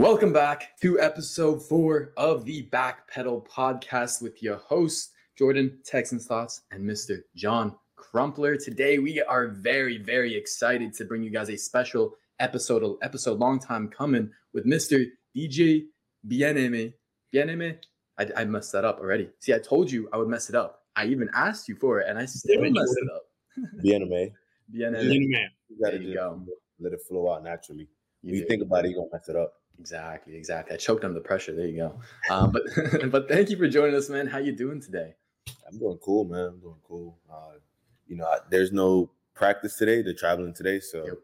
Welcome back to episode four of the Backpedal podcast with your host, Jordan Texans Thoughts and Mr. John Crumpler. Today, we are very, very excited to bring you guys a special episode, episode long time coming with Mr. DJ Bien-Aimé. Bien-Aimé? I, I messed that up already. See, I told you I would mess it up. I even asked you for it, and I still Yeah, messed it up. Bien-Aimé. Bien-Aimé. Young man. You gotta There you just go. let it flow out naturally. You when you think about it, you're gonna mess it up. Exactly, exactly. I choked under the pressure. There you go. Um, but but thank you for joining us, man. How you doing today? I'm doing cool, man. I'm doing cool. Uh, you know, I, there's no practice today. They're traveling today, so Yep.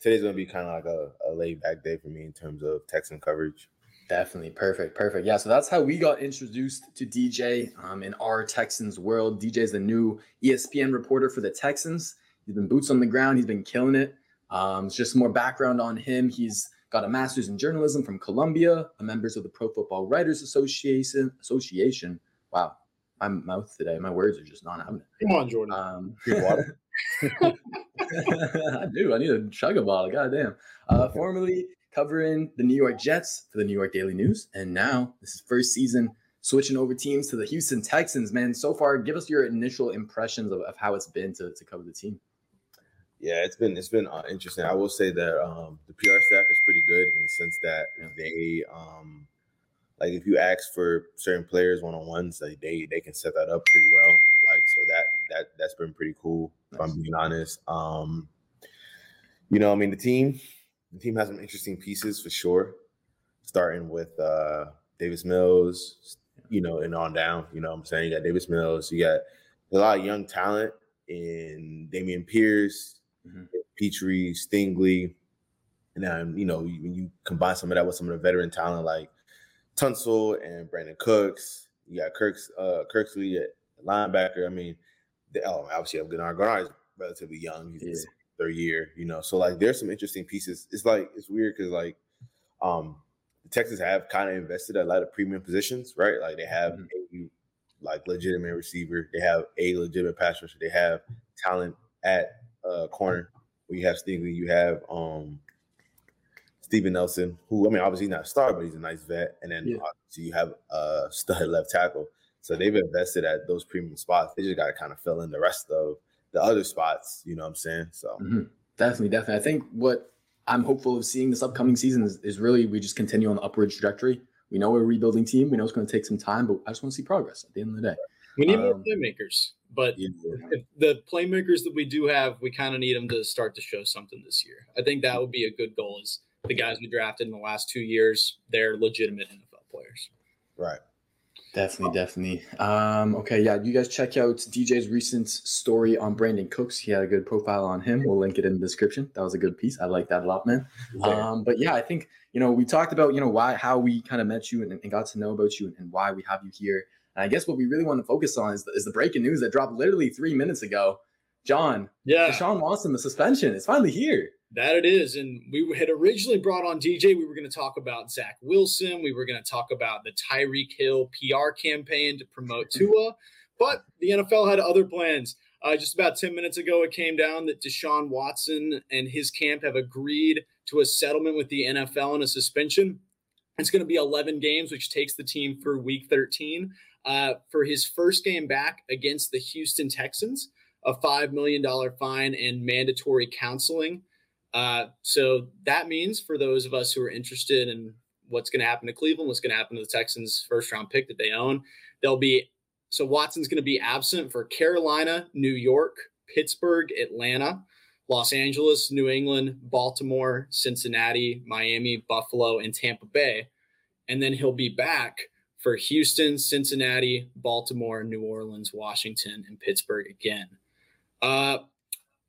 today's gonna be kind of like a, a laid back day for me in terms of Texan coverage. Definitely perfect, perfect. Yeah, so that's how we got introduced to DJ um, in our Texans world. DJ is the new ESPN reporter for the Texans. He's been boots on the ground. He's been killing it. Um, it's just more background on him. He's got a master's in journalism from Columbia, a member of the Pro Football Writers Association. Association. Wow, my mouth today, my words are just not having. Come on, Jordan. Um, water? I do. I need a chug a bottle. Goddamn. Uh, formerly covering the New York Jets for the New York Daily News, and now this is first season switching over teams to the Houston Texans. Man, so far, give us your initial impressions of, of how it's been to, to cover the team. Yeah, it's been it's been uh, interesting. I will say that um, the PR staff is pretty good in the sense that Yeah. they um, like if you ask for certain players one on ones, like they they can set that up pretty well. Like so that that that's been pretty cool. If I'm being honest, um, you know, I mean the team the team has some interesting pieces for sure. Starting with uh, Davis Mills, you know, and on down. You know, what I'm saying you got Davis Mills, you got a lot of young talent in Dameon Pierce, Mhm. Pitre, Stingley, and then you know when you combine some of that with some of the veteran talent like Tunsil and Brandin Cooks, you got Kirk's uh, Kirksey at linebacker. I mean, the, oh, obviously I'm Greenard. Greenard is relatively young. He's in his third year, you know. So like, there's some interesting pieces. It's like it's weird because like, um, the Texans have kind of invested a lot of premium positions, right? Like they have Mhm. a like legitimate receiver, they have a legitimate pass rusher, they have talent at uh corner. Where you have Stingley, you have um Steven Nelson, who I mean, obviously not a star, but he's a nice vet. And then Yeah. obviously you have a stud left tackle. So they've invested at those premium spots. They just got to kind of fill in the rest of the other spots. You know what I'm saying? So Mhm. Definitely, definitely. I think what I'm hopeful of seeing this upcoming season is, is really we just continue on the upward trajectory. We know we're a rebuilding team. We know it's going to take some time, but I just want to see progress at the end of the day. we need more um, playmakers, but yeah. the playmakers that we do have, we kind of need them to start to show something this year. I think that would be a good goal. Is the guys we drafted in the last two years, they're legitimate NFL players. right. Definitely, definitely. Um, okay, yeah, you guys check out DJ's recent story on Brandin Cooks. He had a good profile on him. We'll link it in the description. That was a good piece. I like that a lot, man. Um, but yeah, I think you know we talked about you know why how we kind of met you and, and got to know about you and, and why we have you here. And I guess what we really want to focus on is the, is the breaking news that dropped literally three minutes ago. John, Yeah, Deshaun Watson, the suspension is finally here. That it is. And we had originally brought on DJ. We were going to talk about Zach Wilson. We were going to talk about the Tyreek Hill PR campaign to promote Tua, but the NFL had other plans. Uh, just about 10 minutes ago, it came down that Deshaun Watson and his camp have agreed to a settlement with the NFL and a suspension. It's going to be 11 games, which takes the team through week 13. Uh, for his first game back against the Houston Texans, a $5 million fine and mandatory counseling. Uh, so that means for those of us who are interested in what's going to happen to Cleveland, what's going to happen to the Texans' first round pick that they own, they'll be so Watson's going to be absent for Carolina, New York, Pittsburgh, Atlanta, Los Angeles, New England, Baltimore, Cincinnati, Miami, Buffalo, and Tampa Bay. And then he'll be back for Houston, Cincinnati, Baltimore, New Orleans, Washington, and Pittsburgh again. Uh,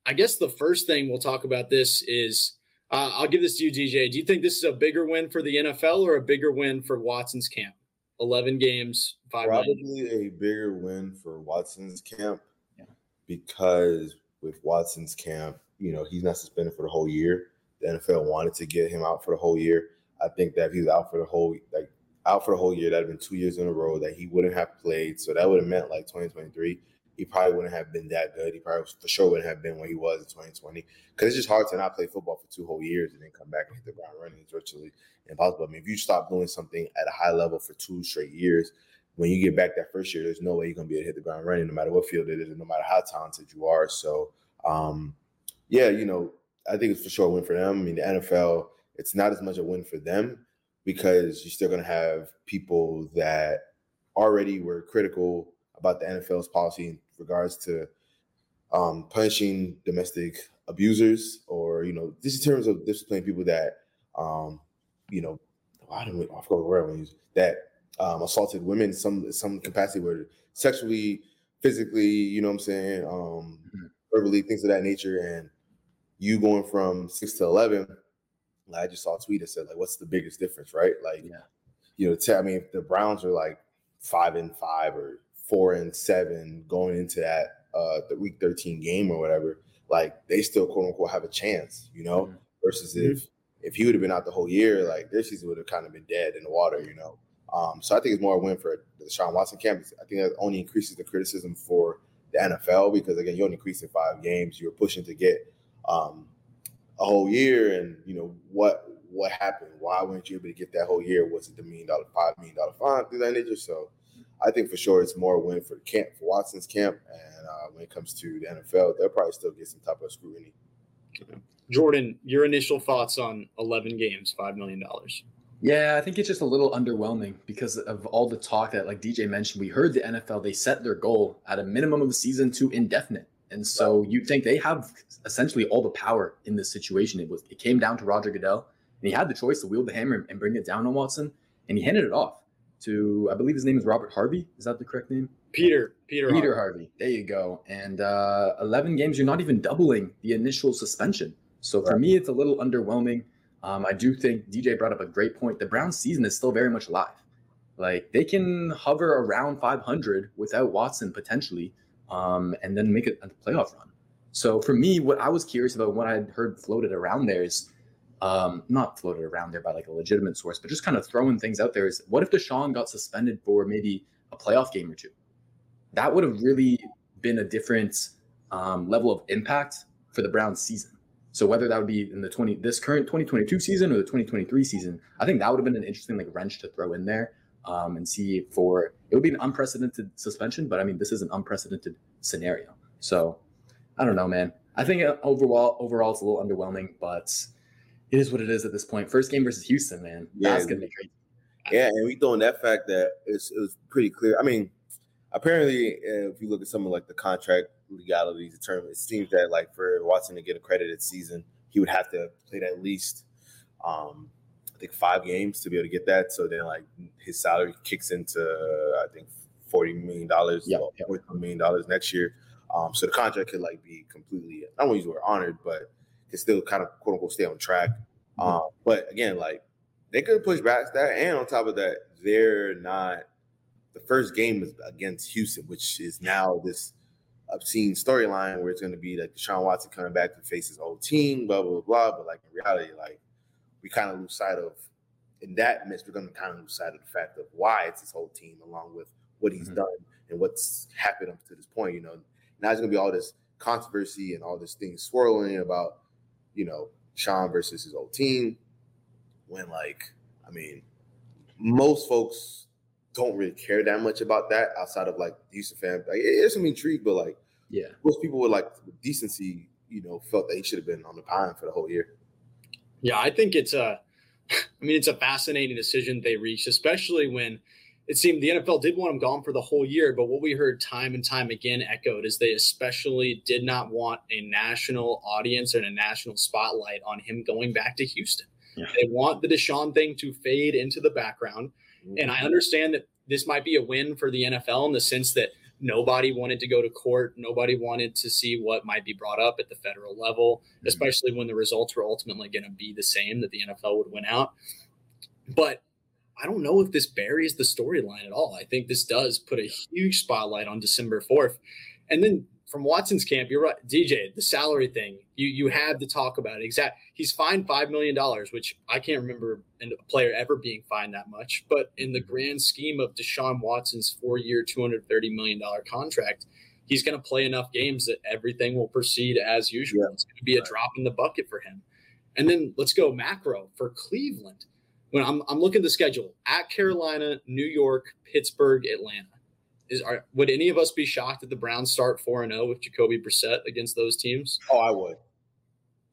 I guess the first thing we'll talk about this is uh, I'll give this to you, DJ. Do you think this is a bigger win for the NFL or a bigger win for Watson's camp? 11 games, five million. Probably a bigger win for Watson's camp Yeah. because with Watson's camp, you know, he's not suspended for the whole year. The NFL wanted to get him out for the whole year. I think that if he was out for the whole like out for the whole year, that'd have been two years in a row that he wouldn't have played. So that would have meant like 2023, he probably wouldn't have been that good. He probably for sure wouldn't have been where he was in 2020. Because it's just hard to not play football for two whole years and then come back and hit the ground running. It's virtually impossible. I mean, if you stop doing something at a high level for two straight years, when you get back that first year, there's no way you're gonna be able to hit the ground running, no matter what field it is, and no matter how talented you are. So, um, yeah, you know, I think it's for sure a win for them. I mean, the NFL, it's not as much a win for them because you're still gonna have people that already were critical about the NFL's policy regards to um, punishing domestic abusers, or you know, just in terms of disciplining people that, um, you know, I don't I forgot the word I use that um, assaulted women some some capacity where sexually, physically, you know what I'm saying, um, mm-hmm. verbally, things of that nature, and you going from six to eleven. Like I just saw a tweet that said like, "What's the biggest difference?" Right? Like, yeah. you know, t- I mean, if the Browns are like five and five or four and seven going into that uh the week 13 game or whatever, like they still quote unquote have a chance, you know, mm-hmm. versus mm-hmm. if if he would have been out the whole year, like their season would have kind of been dead in the water, you know. Um, so I think it's more a win for the Deshaun Watson camp. I think that only increases the criticism for the NFL because again, you only increased in five games. You're pushing to get um, a whole year, and you know what what happened? Why weren't you able to get that whole year? Was it the million dollar, five million dollar fine, through that nature? So I think for sure it's more a win for the camp for Watson's camp, and uh, when it comes to the NFL, they'll probably still get some type of scrutiny. Jordan, your initial thoughts on eleven games, five million dollars? Yeah, I think it's just a little underwhelming because of all the talk that, like DJ mentioned, we heard the NFL they set their goal at a minimum of a season to indefinite, and so you think they have essentially all the power in this situation. It was it came down to Roger Goodell, and he had the choice to wield the hammer and bring it down on Watson, and he handed it off to I believe his name is Robert Harvey. Is that the correct name? Peter Peter Peter Harvey. Harvey. There you go. And uh, eleven games, you're not even doubling the initial suspension. So for right. me, it's a little underwhelming. Um, I do think DJ brought up a great point. The Browns season is still very much alive. Like they can hover around 500 without Watson potentially, um, and then make it a playoff run. So for me, what I was curious about, what I had heard floated around there is, um, not floated around there by like a legitimate source, but just kind of throwing things out there is, what if Deshaun got suspended for maybe a playoff game or two? That would have really been a different um, level of impact for the Browns season. So whether that would be in the 20 this current 2022 season or the 2023 season, I think that would have been an interesting like wrench to throw in there um, and see for it would be an unprecedented suspension, but I mean this is an unprecedented scenario. So I don't know, man. I think uh, overall overall it's a little underwhelming, but it is what it is at this point. First game versus Houston, man. Yeah, That's gonna be crazy. Yeah, and we throwing that fact that it's, it was pretty clear. I mean, apparently, if you look at some of like the contract legalities determined. It seems that like for Watson to get a credited season, he would have to play at least um, I think five games to be able to get that. So then like his salary kicks into I think forty million dollars, yeah, yeah. forty million dollars next year. Um, so the contract could like be completely I don't want to use the word honored, but could still kind of quote unquote stay on track. Mm-hmm. Um, but again, like they could push back that, and on top of that, they're not. The first game is against Houston, which is now this obscene storyline where it's going to be like Deshaun Watson coming back to face his old team, blah blah blah. But like in reality, like we kind of lose sight of in that midst, we're going to kind of lose sight of the fact of why it's his whole team, along with what he's mm-hmm. done and what's happened up to this point. You know, now there's going to be all this controversy and all this thing swirling about, you know, Sean versus his old team. When like, I mean, most folks don't really care that much about that outside of like Houston fan. Like, it's some intrigue, but like, yeah, most people would like decency, you know, felt that he should have been on the pine for the whole year. Yeah, I think it's a, I mean, it's a fascinating decision they reached, especially when it seemed the NFL did want him gone for the whole year. But what we heard time and time again echoed is they especially did not want a national audience and a national spotlight on him going back to Houston. Yeah. They want the Deshaun thing to fade into the background. And I understand that this might be a win for the NFL in the sense that nobody wanted to go to court. Nobody wanted to see what might be brought up at the federal level, mm-hmm. especially when the results were ultimately going to be the same that the NFL would win out. But I don't know if this buries the storyline at all. I think this does put a huge spotlight on December 4th. And then from Watson's camp, you're right, DJ. The salary thing, you you had to talk about it. Exact. He's fined five million dollars, which I can't remember a player ever being fined that much. But in the mm-hmm. grand scheme of Deshaun Watson's four-year, two hundred thirty million dollar contract, he's going to play enough games that everything will proceed as usual. Yeah. It's going to be a drop in the bucket for him. And then let's go macro for Cleveland. When I'm, I'm looking at the schedule at Carolina, New York, Pittsburgh, Atlanta. Is are, would any of us be shocked that the Browns start four and zero with Jacoby Brissett against those teams? Oh, I would.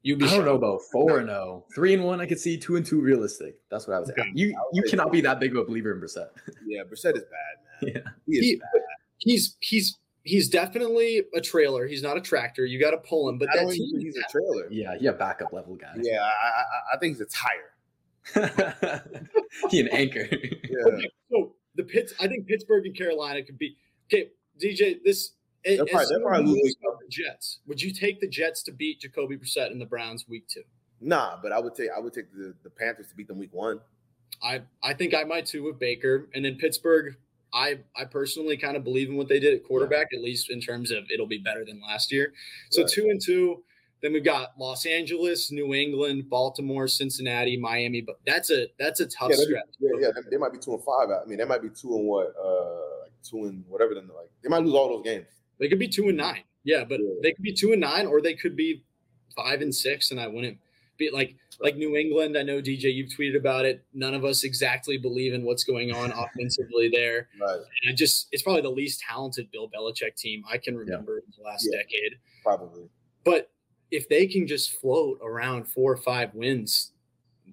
You'd be I don't shocked. know about four and zero, three and one. I could see two and two realistic. That's what I was. Okay. You you cannot be that big of a believer in Brissett. Yeah, Brissett is bad, man. Yeah. He is He- bad. He's he's he's definitely a trailer. He's not a tractor. You got to pull him. But I that team, he's a trailer. Yeah, yeah, backup level guy. Yeah, I, I, I think he's a tire. he an anchor. Yeah. Okay, so the Pitts, I think Pittsburgh and Carolina could be okay. DJ, this They'll probably- as they'll someone probably lose the Jets. Would you take the Jets to beat Jacoby Brissett and the Browns week two? Nah, but I would take I would take the, the Panthers to beat them week one. I I think I might too with Baker and then Pittsburgh. I I personally kind of believe in what they did at quarterback, at least in terms of it'll be better than last year. So Right. two and two. Then we've got Los Angeles, New England, Baltimore, Cincinnati, Miami. But that's a that's a tough Yeah, that'd be- stretch. yeah, yeah, they, might be two and five. I mean, they might be two and what, uh, like two and whatever. Then like they might lose all those games. They could be two and nine. Yeah, but Yeah. they could be two and nine, or they could be five and six, and I wouldn't be like like New England. I know DJ, you've tweeted about it. None of us exactly believe in what's going on offensively there. Right. And it just it's probably the least talented Bill Belichick team I can remember in the last Yeah. decade. Probably. But if they can just float around four or five wins,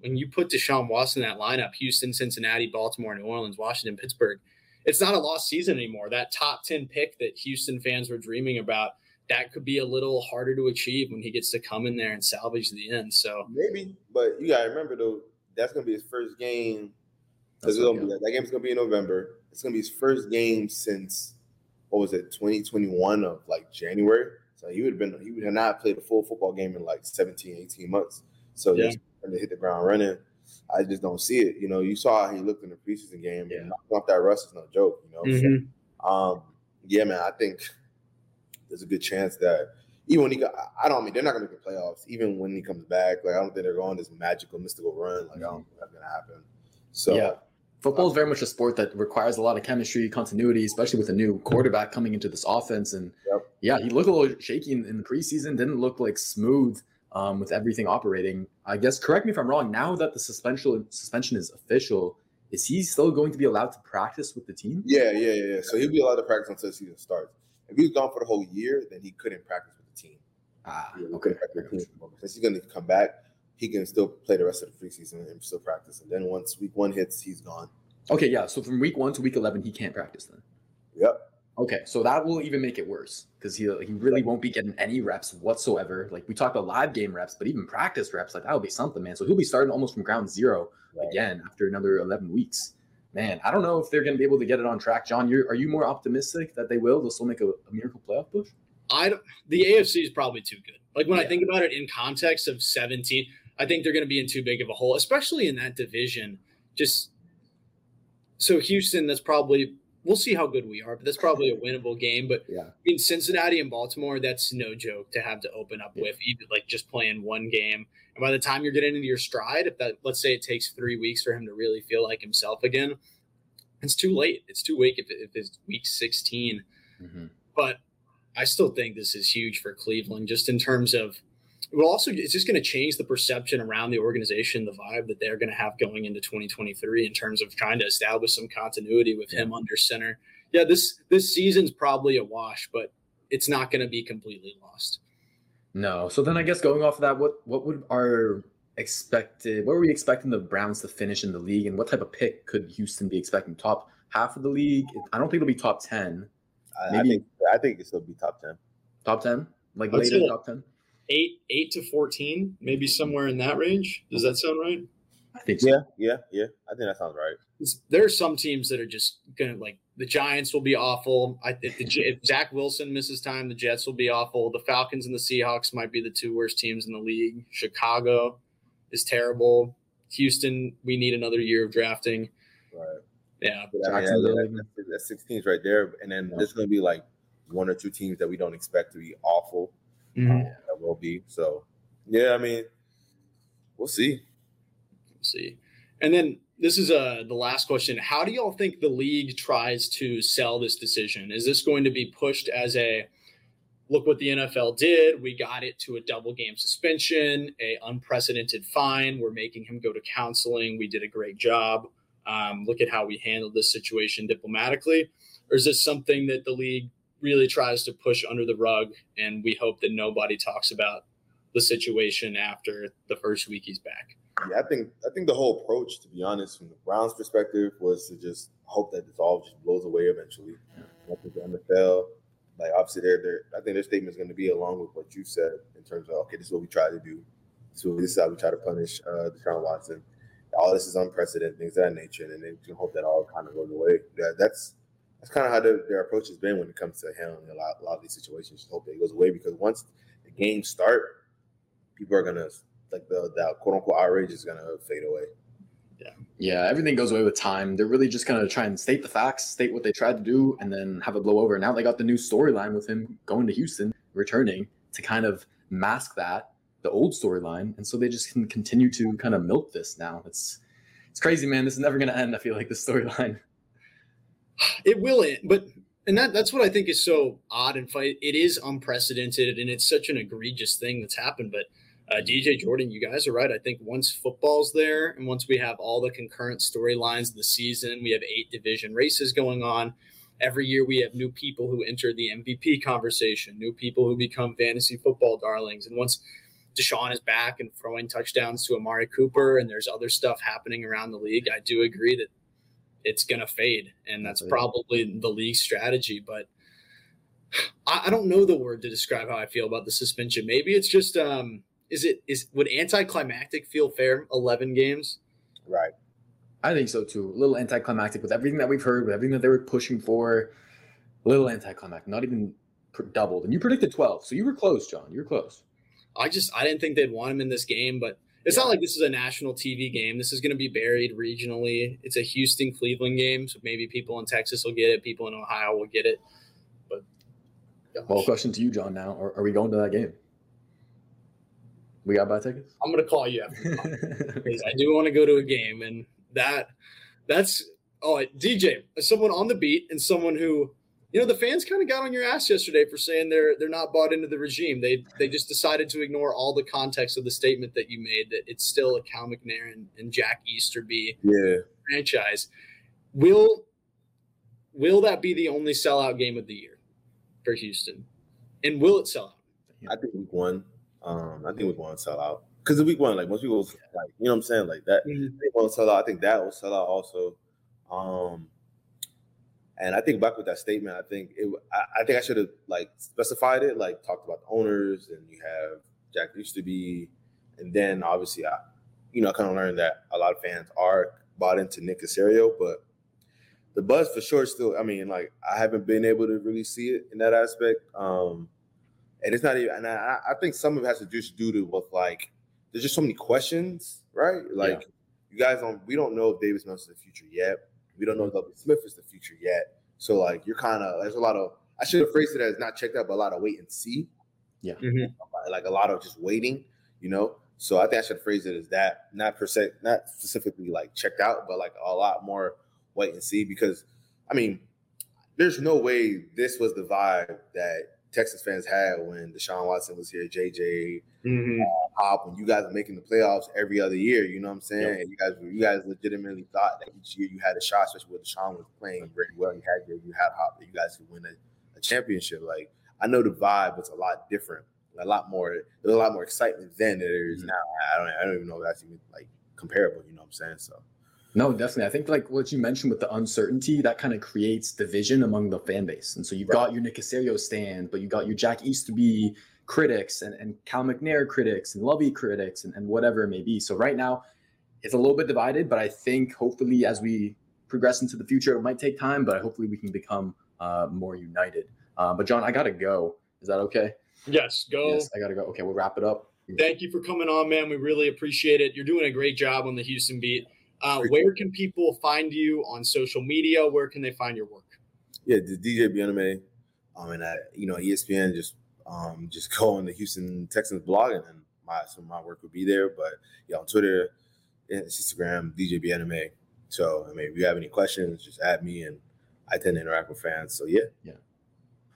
when you put Deshaun Watson in that lineup, Houston, Cincinnati, Baltimore, New Orleans, Washington, Pittsburgh, it's not a lost season anymore. That top 10 pick that Houston fans were dreaming about, that could be a little harder to achieve when he gets to come in there and salvage the end. So Maybe, but you gotta remember though, that's gonna be his first game. That's gonna be that game's gonna be in November. It's gonna be his first game since what was it, 2021 of like January. So he would have been he would have not played a full football game in like 17, 18 months. So Yeah. to hit the ground running. I just don't see it. You know, you saw how he looked in the preseason game. Yeah. Off that rust is no joke, you know. So, Mhm. um, yeah, man, I think there's a good chance that even when he got, I don't I mean they're not gonna make the playoffs. Even when he comes back, like I don't think they're going this magical, mystical run. Like I don't think that's gonna happen. So Yeah. Football is very much a sport that requires a lot of chemistry, continuity, especially with a new quarterback coming into this offense. And Yep. yeah, he looked a little shaky in, in the preseason, didn't look like smooth um, with everything operating. I guess, correct me if I'm wrong, now that the suspension suspension is official, is he still going to be allowed to practice with the team? yeah, yeah, yeah. So he'll be allowed to practice until the season starts. If he's gone for the whole year, then he couldn't practice with the team. Ah, he okay. couldn't practice with the team. Since he's gonna come back, he can still play the rest of the preseason and still practice. And then once week one hits, he's gone. Okay, yeah. So from week one to week 11, he can't practice then. Yep. Okay, so that will even make it worse because he he really won't be getting any reps whatsoever. Like we talked about live game reps, but even practice reps, like that would be something, man. So he'll be starting almost from ground zero Right. again after another eleven weeks. Man, I don't know if they're going to be able to get it on track. John, you are you more optimistic that they will? They'll still make a, a miracle playoff push. I don't, the AFC is probably too good. Like when I think about it in context of 17, I think they're going to be in too big of a hole, especially in that division. Just so Houston, that's probably we'll see how good we are, but that's probably a winnable game. But Yeah. I mean, Cincinnati and Baltimore, that's no joke to have to open up Yeah. with, even like just playing one game. And by the time you're getting into your stride, if that let's say it takes three weeks for him to really feel like himself again, it's too late. It's too late if, if it's week 16 mm-hmm. but I still think this is huge for Cleveland, just in terms of. Well, also, it's just going to change the perception around the organization, the vibe that they're going to have going into 2023 in terms of trying to establish some continuity with him under center. Yeah, this this season's probably a wash, but it's not going to be completely lost. No. So then I guess going off of that, what what would our expected what were we expecting the Browns to finish in the league and what type of pick could Houston be expecting? Top half of the league? I don't think it'll be top ten. I, I think I think it'll be top ten. Top ten? Like Let's later top ten? Eight eight to 14, maybe somewhere in that range. Does that sound right? I think so. Yeah, yeah, yeah. I think that sounds right. It's- there are some teams that are just gonna like the Giants will be awful. I if, the, if Zach Wilson misses time, the Jets will be awful. The Falcons and the Seahawks might be the two worst teams in the league. Chicago is terrible. Houston, we need another year of drafting. Right. Yeah, But, I mean, that- that's, that's six teams right there, and then Yeah. there's going to be like one or two teams that we don't expect to be awful. That will be so. Yeah, I mean, we'll see. see. And then this is uh the last question. How do y'all think the league tries to sell this decision? Is this going to be pushed as a look what the NFL did? We got it to a double game suspension, a unprecedented fine. We're making him go to counseling. We did a great job. Um, look at how we handled this situation diplomatically. Or is this something that the league really tries to push under the rug and we hope that nobody talks about the situation after the first week he's back? Yeah, I think I think the whole approach, to be honest, from the Browns' perspective, was to just hope that this all just blows away eventually. I think the NFL, like obviously, they're, I think their statement is going to be along with what you said in terms of okay, this is what we try to do. So this is how we try to punish uh, Deshaun Watson. All this is unprecedented, things of that nature, and then you hope that all kind of goes away. Yeah, that's that's kind of how their, their approach has been when it comes to handling a lot, a lot of these situations. Just hope it goes away because once the games start, people are gonna like the that quote unquote outrage is gonna fade away. Yeah. Yeah, everything goes away with time. They're really just gonna try and state the facts, state what they tried to do, and then have it blow over. Now they got the new storyline with him going to Houston, returning to kind of mask that, the old storyline. And so they just can continue to kind of milk this now. It's it's crazy, man. This is never gonna end, I feel like the storyline. It will end, but and that that's what I think is so odd and fight. It is unprecedented and it's such an egregious thing that's happened, but uh, DJ Jordan, you guys are right. I think once football's there and once we have all the concurrent storylines of the season, we have eight division races going on. Every year we have new people who enter the MVP conversation, new people who become fantasy football darlings. And once Deshaun is back and throwing touchdowns to Amari Cooper and there's other stuff happening around the league, I do agree that it's going to fade. And that's probably the league strategy. But I, I, don't know the word to describe how I feel about the suspension. Maybe it's just, um, is it is would anticlimactic feel fair? Eleven games, right? I think so too. A little anticlimactic with everything that we've heard, with everything that they were pushing for. A little anticlimactic, not even doubled. And you predicted twelve, so you were close, John. You were close. I just I didn't think they'd want him in this game, but it's not like this is a national TV game. This is going to be buried regionally. It's a Houston Cleveland game, so maybe people in Texas will get it, people in Ohio will get it. But gosh. well, question to you, John. Now, are, are we going to that game? We got buy tickets. I'm gonna call you after because I do want to go to a game, and that that's oh DJ, someone on the beat and someone who you know the fans kind of got on your ass yesterday for saying they're they're not bought into the regime. They they just decided to ignore all the context of the statement that you made that it's still a Cal McNair and, and Jack Easterby yeah. franchise. Will will that be the only sellout game of the year for Houston? And will it sell out? I think week one. Um, I think we're going sell out because the week one, like most people, like you know what I'm saying, like that. Mm-hmm. They want to sell out. I think that will sell out also. Um, and I think back with that statement, I think it. I, I think I should have like specified it, like talked about the owners, and you have Jack Easterby, and then obviously I, you know, I kind of learned that a lot of fans are bought into Nick Caserio, but the buzz for sure still. I mean, like I haven't been able to really see it in that aspect. Um, and it's not even. And I, I think some of it has to just do to with like there's just so many questions, right? Like yeah. you guys don't. We don't know if Davis Mills is the future yet. We don't know if Lovie Smith is the future yet. So like you're kind of there's a lot of I should have phrased it as not checked out, but a lot of wait and see. Yeah, mm-hmm. like a lot of just waiting. You know. So I think I should phrase it as that, not per se, not specifically like checked out, but like a lot more wait and see because I mean, there's no way this was the vibe that Texas fans had when Deshaun Watson was here, JJ, mm-hmm. uh, Hop, when you guys were making the playoffs every other year. You know what I'm saying? Yep. You guys, you guys legitimately thought that each year you had a shot, especially with Deshaun was playing very well. You had you had Hop, that you guys could win a, a, championship. Like I know the vibe was a lot different, a lot more. There's a lot more excitement then than there is mm-hmm. now. I don't, I don't even know if that's even like comparable. You know what I'm saying? So. No, definitely. I think like what you mentioned with the uncertainty, that kind of creates division among the fan base. And so you've right. got your Nick Caserio stand, but you got your Jack Easterby critics and, and Cal McNair critics and Lovie critics and, and whatever it may be. So right now it's a little bit divided, but I think hopefully as we progress into the future, it might take time, but hopefully we can become uh, more united. Uh, but John, I gotta go. Is that okay? Yes, go. Yes, I gotta go. Okay, we'll wrap it up. Thank you for coming on, man. We really appreciate it. You're doing a great job on the Houston beat. Uh, where can people find you on social media? Where can they find your work? Yeah, the DJ Bien-Aimé. Um, and I, you know, ESPN just um just go on the Houston Texans blog and then my some of my work would be there. But yeah, on Twitter, Instagram, DJ Bien-Aimé. So I mean, if you have any questions, just add me, and I tend to interact with fans. So yeah, yeah.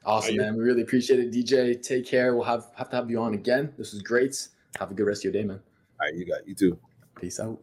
Awesome, man. We really appreciate it, DJ. Take care. We'll have have to have you on again. This was great. Have a good rest of your day, man. all right, you got you too. Peace out.